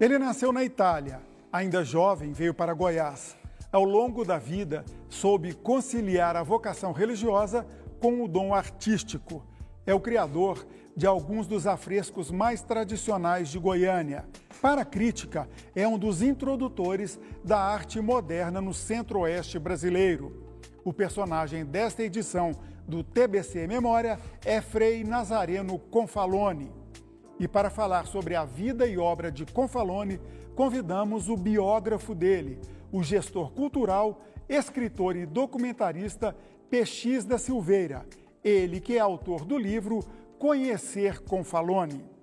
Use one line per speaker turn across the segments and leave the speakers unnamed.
Ele nasceu na Itália. Ainda jovem, veio para Goiás. Ao longo da vida, soube conciliar a vocação religiosa com o dom artístico. É o criador de alguns dos afrescos mais tradicionais de Goiânia. Para a crítica, é um dos introdutores da arte moderna no centro-oeste brasileiro. O personagem desta edição do TBC Memória é Frei Nazareno Confalone. E para falar sobre a vida e obra de Confalone, convidamos o biógrafo dele, o gestor cultural, escritor e documentarista PX da Silveira. Ele que é autor do livro Conhecer Confalone.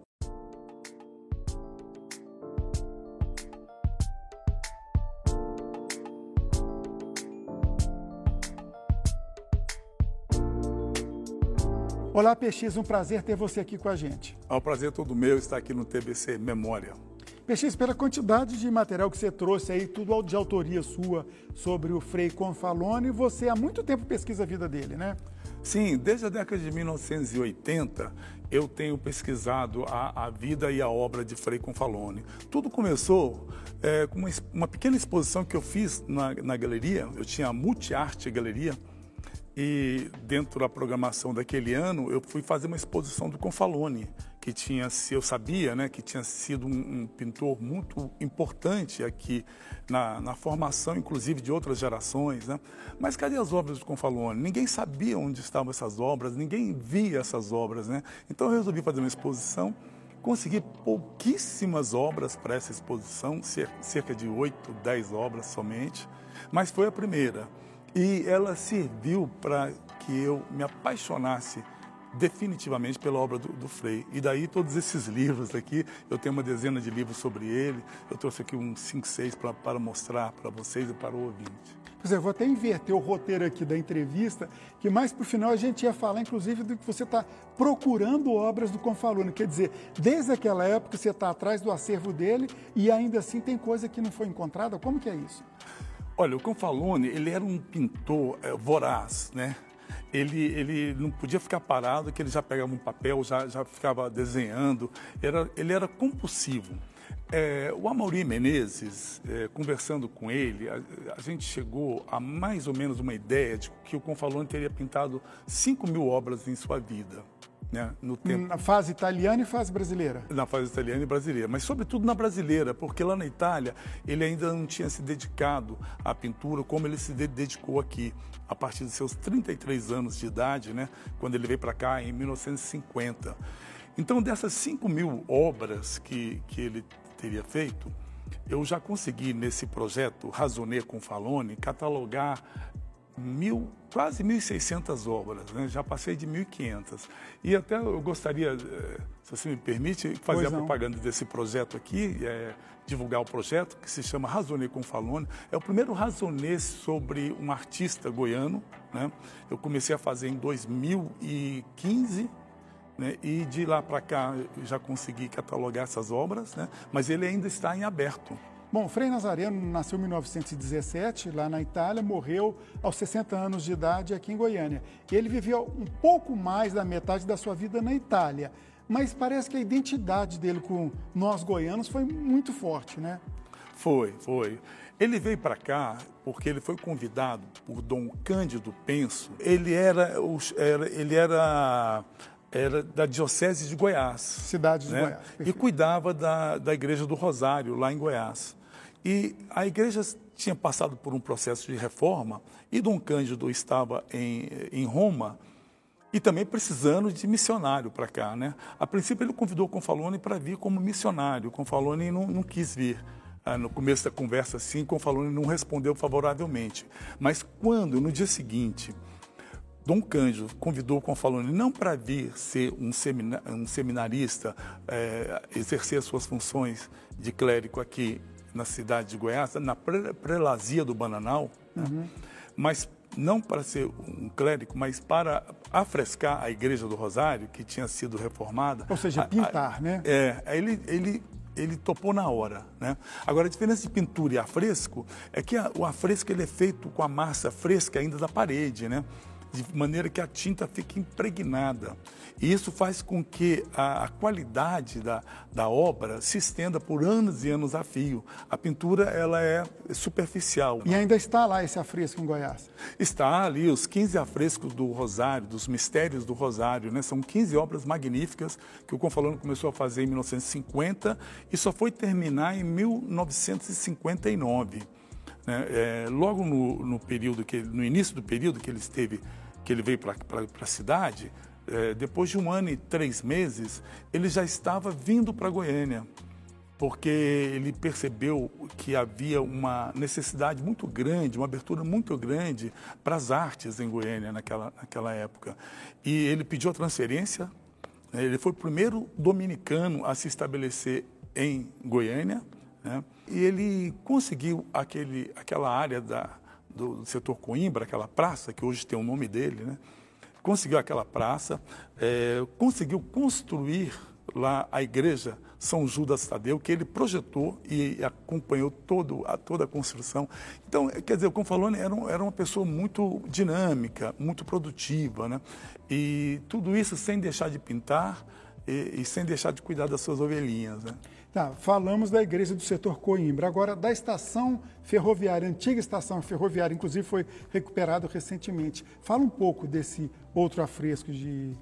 Olá, PX, um prazer ter você aqui com a gente.
É um prazer todo meu estar aqui no TBC Memória.
PX, pela quantidade de material que você trouxe aí, tudo de autoria sua sobre o Frei Confalone, você há muito tempo pesquisa a vida dele, né?
Sim, desde a década de 1980 eu tenho pesquisado a, a vida e a obra de Frei Confalone. Tudo começou é, com uma, uma, pequena exposição que eu fiz na, na galeria, eu tinha a Multiarte Galeria, e dentro da programação daquele ano, eu fui fazer uma exposição do Confalone, que tinha, eu sabia, né, que tinha sido um, um pintor muito importante aqui na, na, formação, inclusive de outras gerações, né? Mas cadê as obras do Confalone? Ninguém sabia onde estavam essas obras, ninguém via essas obras, né? Então eu resolvi fazer uma exposição. Consegui pouquíssimas obras para essa exposição, cerca de oito, dez obras somente, mas foi a primeira. E ela serviu para que eu me apaixonasse definitivamente pela obra do, do, Frei. E daí todos esses livros aqui, eu tenho uma dezena de livros sobre ele, eu trouxe aqui uns 5, 6 para mostrar para vocês e para o ouvinte.
Pois é, vou até inverter o roteiro aqui da entrevista, que mais para o final a gente ia falar, inclusive, do que você está procurando obras do Confalone. Quer dizer, desde aquela época você está atrás do acervo dele e ainda assim tem coisa que não foi encontrada. Como que é isso?
Olha, o Confalone, ele era um pintor é, voraz, né? Ele, ele não podia ficar parado, que ele já pegava um papel, já, já ficava desenhando. Era, ele era compulsivo. É, o Amaury Menezes, é, conversando com ele, a, a, gente chegou a mais ou menos uma ideia de que o Confalone teria pintado 5 mil obras em sua vida né,
no tempo. Na fase italiana e fase brasileira?
Na fase italiana e brasileira, mas sobretudo na brasileira, porque lá na Itália ele ainda não tinha se dedicado à pintura como ele se dedicou aqui, a partir de seus 33 anos de idade, né, quando ele veio para cá em 1950. Então, dessas 5 mil obras que, que ele teria feito, eu já consegui, nesse projeto Razoner com Falone, catalogar mil, quase 1.600 obras, né? já passei de 1.500. E até eu gostaria, eh, se você me permite, fazer a propaganda desse projeto aqui, é, divulgar o projeto, que se chama Razonê com Falone. É o primeiro razonê sobre um artista goiano. Né? Eu comecei a fazer em 2015, né? E de lá para cá já consegui catalogar essas obras, né? mas ele ainda está em aberto.
Bom, Frei Nazareno nasceu em 1917, lá na Itália, morreu aos 60 anos de idade aqui em Goiânia. Ele viveu um pouco mais da metade da sua vida na Itália, mas parece que a identidade dele com nós goianos foi muito forte, né?
Foi, foi. Ele veio para cá porque ele foi convidado por Dom Cândido Penso. Ele era, era ele era era da Diocese de Goiás.
Cidade de né? Goiás.
Perfeito. E cuidava da, da Igreja do Rosário, lá em Goiás. E a igreja tinha passado por um processo de reforma e Dom Cândido estava em, em Roma e também precisando de missionário para cá. Né? A princípio ele convidou Confalone para vir como missionário. Confalone não, não quis vir. Ah, no começo da conversa, assim, Confalone não respondeu favoravelmente. Mas quando, no dia seguinte, Dom Cândido convidou Confalone não para vir ser um, um seminarista, é, exercer suas funções de clérigo aqui na cidade de Goiás, na prelazia do Bananal, né? uhum. né? mas não para ser um clérigo, mas para afrescar a igreja do Rosário, que tinha sido reformada.
Ou seja, pintar,
a, a,
né?
É, ele, ele, ele topou na hora, né? Agora, a diferença de pintura e afresco é que a, o afresco ele é feito com a massa fresca ainda da parede, né? De maneira que a tinta fique impregnada. E isso faz com que a, a, qualidade da, da obra se estenda por anos e anos a fio. A pintura ela é superficial.
E ainda está lá esse afresco em Goiás?
Está ali os 15 afrescos do Rosário, dos mistérios do Rosário. Né? São 15 obras magníficas que o Confalano começou a fazer em 1950 e só foi terminar em 1959. Né? É, logo no, no, período que no início do período que ele esteve, que ele veio para a cidade, é, depois de um ano e três meses, ele já estava vindo para Goiânia, porque ele percebeu que havia uma necessidade muito grande, uma abertura muito grande para as artes em Goiânia naquela, naquela época. E ele pediu a transferência, né? ele foi o primeiro dominicano a se estabelecer em Goiânia, né? E ele conseguiu aquele, aquela área da, do, setor Coimbra, aquela praça, que hoje tem o nome dele, né? conseguiu aquela praça, é, conseguiu construir lá a igreja São Judas Tadeu, que ele projetou e acompanhou todo, a, toda a construção. Então, quer dizer, como falou, era, era uma pessoa muito dinâmica, muito produtiva, né? E tudo isso sem deixar de pintar e, e sem deixar de cuidar das suas ovelhinhas, né?
Tá, falamos da igreja do setor Coimbra. Agora, da estação ferroviária, antiga estação ferroviária, inclusive foi recuperado recentemente. Fala um pouco desse outro afresco de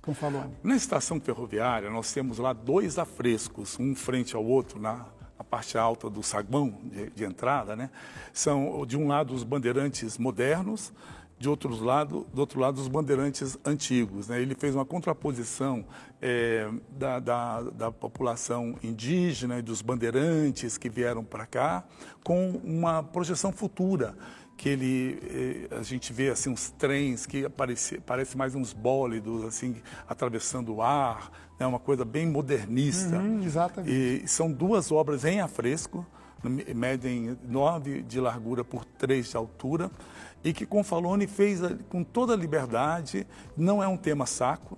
Confalone.
Na estação ferroviária, nós temos lá dois afrescos, um frente ao outro, na, na parte alta do saguão de, de entrada, né? São, de um lado, os bandeirantes modernos, de outro lado, do outro lado os bandeirantes antigos. Né? Ele fez uma contraposição é, da, da, da, população indígena e dos bandeirantes que vieram para cá com uma projeção futura que ele eh, a gente vê assim uns trens que aparece, parece mais uns bólidos assim atravessando o ar, é né? uma coisa bem modernista.
Uhum, exatamente.
E são duas obras em afresco, medem nove de largura por três de altura e que Confalone fez com toda a liberdade, não é um tema sacro,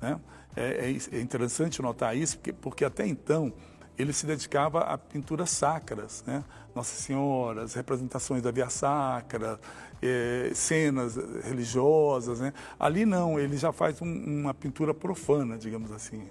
né? É, é, é, interessante notar isso, porque, porque, até então ele se dedicava a pinturas sacras, né? Nossa Senhora, as representações da Via Sacra, é, cenas religiosas, né? Ali não, ele já faz um, uma pintura profana, digamos assim.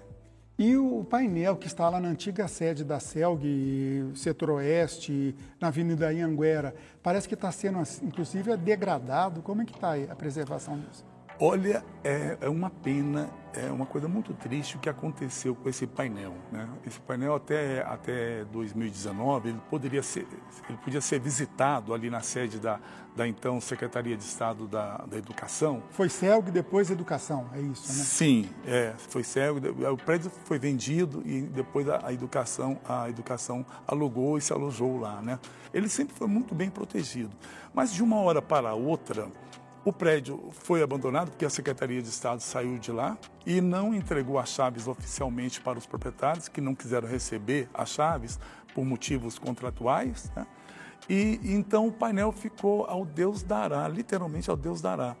E o painel que está lá na antiga sede da CELG, setor oeste, na Avenida Anhanguera, parece que está sendo, inclusive, degradado. Como é que está a preservação disso?
Olha, é, é, uma pena, é uma coisa muito triste o que aconteceu com esse painel. Né? Esse painel até, até 2019 ele poderia ser, ele podia ser visitado ali na sede da, da então Secretaria de Estado da, da Educação.
Foi CELG depois Educação, é isso, né?
Sim, é, foi CELG, o prédio foi vendido e depois a, a educação, a educação alugou e se alojou lá, né? Ele sempre foi muito bem protegido, mas de uma hora para outra o prédio foi abandonado porque a Secretaria de Estado saiu de lá e não entregou as chaves oficialmente para os proprietários que não quiseram receber as chaves por motivos contratuais. Né? E então o painel ficou ao Deus dará, literalmente ao Deus dará.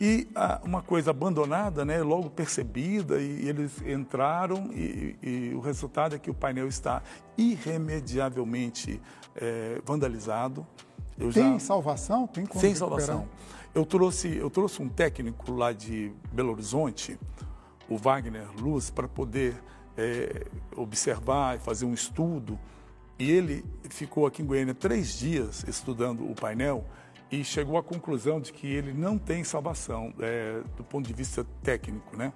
E ah, uma coisa abandonada, né, logo percebida, e, e eles entraram, e, e, o resultado é que o painel está irremediavelmente é, vandalizado.
Eu tem já... salvação? Tem
como Sem recuperar? salvação. Eu trouxe, eu trouxe um técnico lá de Belo Horizonte, o Wagner Luz, para poder é, observar e fazer um estudo. E ele ficou aqui em Goiânia três dias estudando o painel e chegou à conclusão de que ele não tem salvação é, do ponto de vista técnico, né?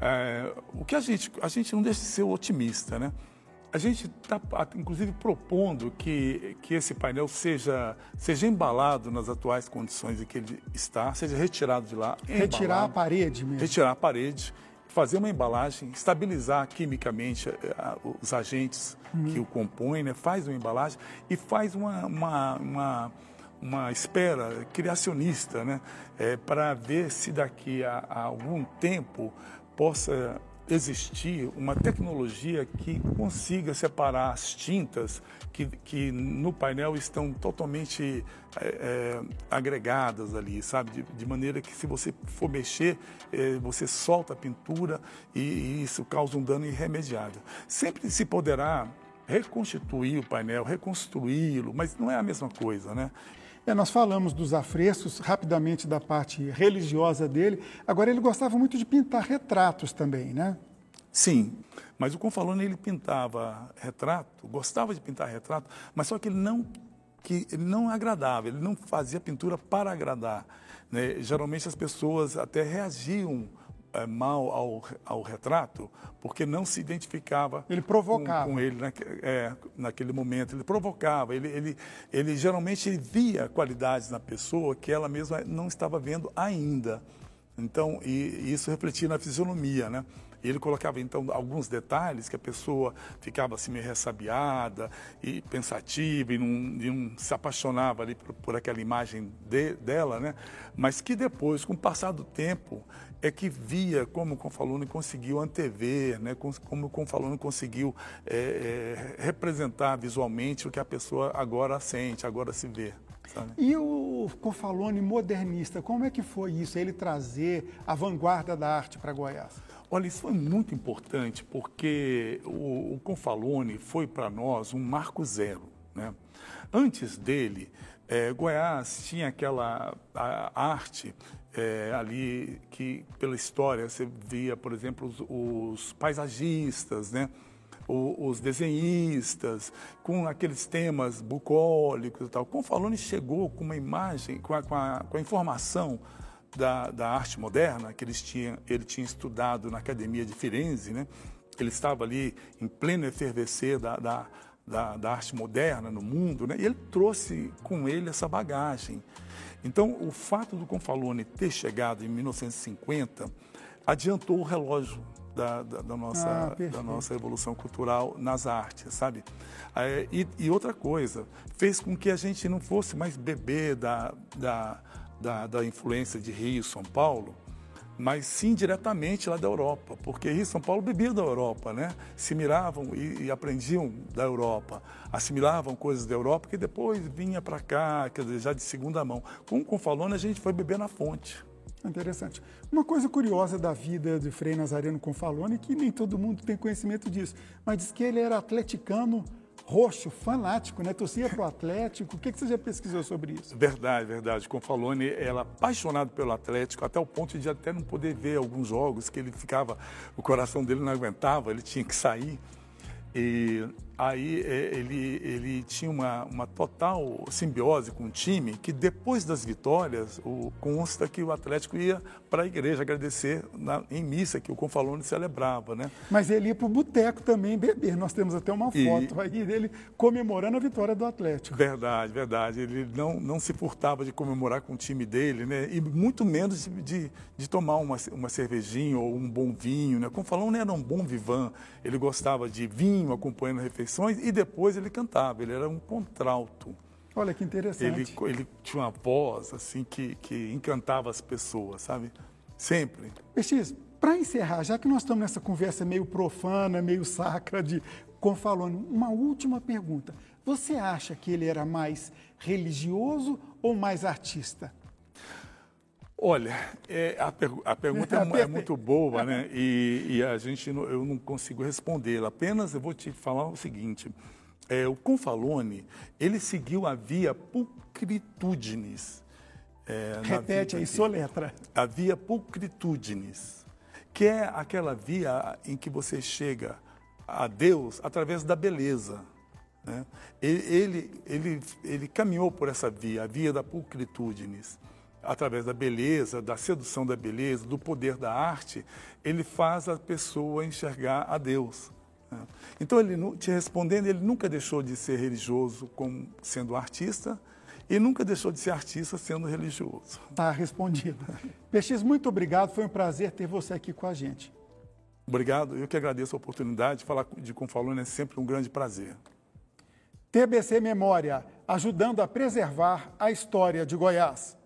É, o que a gente, a gente não deixa de ser otimista, né? A gente está, inclusive, propondo que, que esse painel seja, seja embalado nas atuais condições em que ele está, seja retirado de lá.
Retirar a parede mesmo.
Retirar a parede, fazer uma embalagem, estabilizar quimicamente eh, os agentes uhum. que o compõem, né? faz uma embalagem e faz uma, uma, uma, uma espera criacionista né? É, para ver se daqui a, a algum tempo possa existir uma tecnologia que consiga separar as tintas que, que no painel estão totalmente é, é, agregadas ali, sabe? De, de, maneira que se você for mexer, é, você solta a pintura e, e isso causa um dano irremediável. Sempre se poderá reconstituir o painel, reconstruí-lo, mas não é a mesma coisa, né?
É, nós falamos dos afrescos, rapidamente da parte religiosa dele. Agora, ele gostava muito de pintar retratos também, né?
Sim, mas o Confalone ele pintava retrato, gostava de pintar retrato, mas só que ele não que ele não agradava, ele não fazia pintura para agradar. Né? Geralmente as pessoas até reagiam mal ao, ao retrato porque não se identificava
ele provocava.
com, com ele na, é, naquele momento. Ele provocava. Ele, ele, ele geralmente ele via qualidades na pessoa que ela mesma não estava vendo ainda. Então e, e isso refletia na fisionomia né ele colocava então alguns detalhes que a pessoa ficava assim meio ressabiada e pensativa e não, e não se apaixonava ali por, por aquela imagem de, dela, né? Mas que depois, com o passar do tempo, é que via como o Confalone conseguiu antever, né? como o Confalone conseguiu é, é, representar visualmente o que a pessoa agora sente, agora se vê. Sabe?
E o Confalone modernista, como é que foi isso, ele trazer a vanguarda da arte para Goiás?
Olha, isso foi muito importante porque o, o Confalone foi para nós um marco zero. Né? Antes dele, é, Goiás tinha aquela arte é, ali que, pela história, você via, por exemplo, os, os paisagistas, né? os desenhistas, com aqueles temas bucólicos e tal. Confalone chegou com uma imagem, com a, com a, com a informação da, da arte moderna, que eles tinham, ele tinha estudado na Academia de Firenze, né? ele estava ali em pleno efervescer da, da, da, da arte moderna no mundo, né? e ele trouxe com ele essa bagagem. Então, o fato do Confalone ter chegado em 1950 adiantou o relógio da, da, da nossa, ah, da nossa evolução cultural nas artes, sabe? É, e, e, outra coisa, fez com que a gente não fosse mais bebê da, da, da, da influência de Rio e São Paulo, mas sim diretamente lá da Europa, porque Rio e São Paulo bebiam da Europa, né? Se miravam e, e aprendiam da Europa, assimilavam coisas da Europa que depois vinha para cá, quer dizer, já de segunda mão. Com o Confalone a gente foi beber na fonte.
Interessante. Uma coisa curiosa da vida de Frei Nazareno Confalone, que nem todo mundo tem conhecimento disso, mas diz que ele era atleticano roxo, fanático, né? Torcia para o Atlético. O que, que você já pesquisou sobre isso?
Verdade, verdade. Com Falone, ela apaixonado pelo Atlético, até o ponto de até não poder ver alguns jogos que ele ficava, o coração dele não aguentava, ele tinha que sair. E aí é, ele, ele tinha uma, uma total simbiose com o time, que depois das vitórias, o, consta que o Atlético ia para a igreja agradecer na, em missa que o Confalone celebrava, né?
Mas ele ia para o boteco também beber. Nós temos até uma foto e... aí dele comemorando a vitória do Atlético.
Verdade, verdade. Ele não, não se furtava de comemorar com o time dele, né? E muito menos de, de, de tomar uma, uma cervejinha ou um bom vinho, né? O Confalone era um bom vivan. Ele gostava de vinho acompanhando a refeição refeições e depois ele cantava, ele era um contralto.
Olha que interessante.
Ele, ele tinha uma voz assim que, que encantava as pessoas, sabe? Sempre.
Peixes, para encerrar, já que nós estamos nessa conversa meio profana, meio sacra de Confalone, uma última pergunta. Você acha que ele era mais religioso ou mais artista?
Olha, é, a, a, pergunta é, é, muito boa, né? E, e, a gente não, eu não consigo respondê-la. Apenas eu vou te falar o seguinte: é, o Confalone ele seguiu a via pulcritudinis.
É, Repete aí, soletra.
A via pulcritudinis, que é aquela via em que você chega a Deus através da beleza. Né? Ele, ele, ele, ele caminhou por essa via, a via da pulcritudinis através da beleza, da sedução da beleza, do poder da arte, ele faz a pessoa enxergar a Deus. Né? Então, ele, te respondendo, ele nunca deixou de ser religioso como sendo artista e nunca deixou de ser artista sendo religioso.
Está respondido. PX, muito obrigado, foi um prazer ter você aqui com a gente.
Obrigado, eu que agradeço a oportunidade de falar de Confalone, é sempre um grande prazer.
TBC Memória, ajudando a preservar a história de Goiás.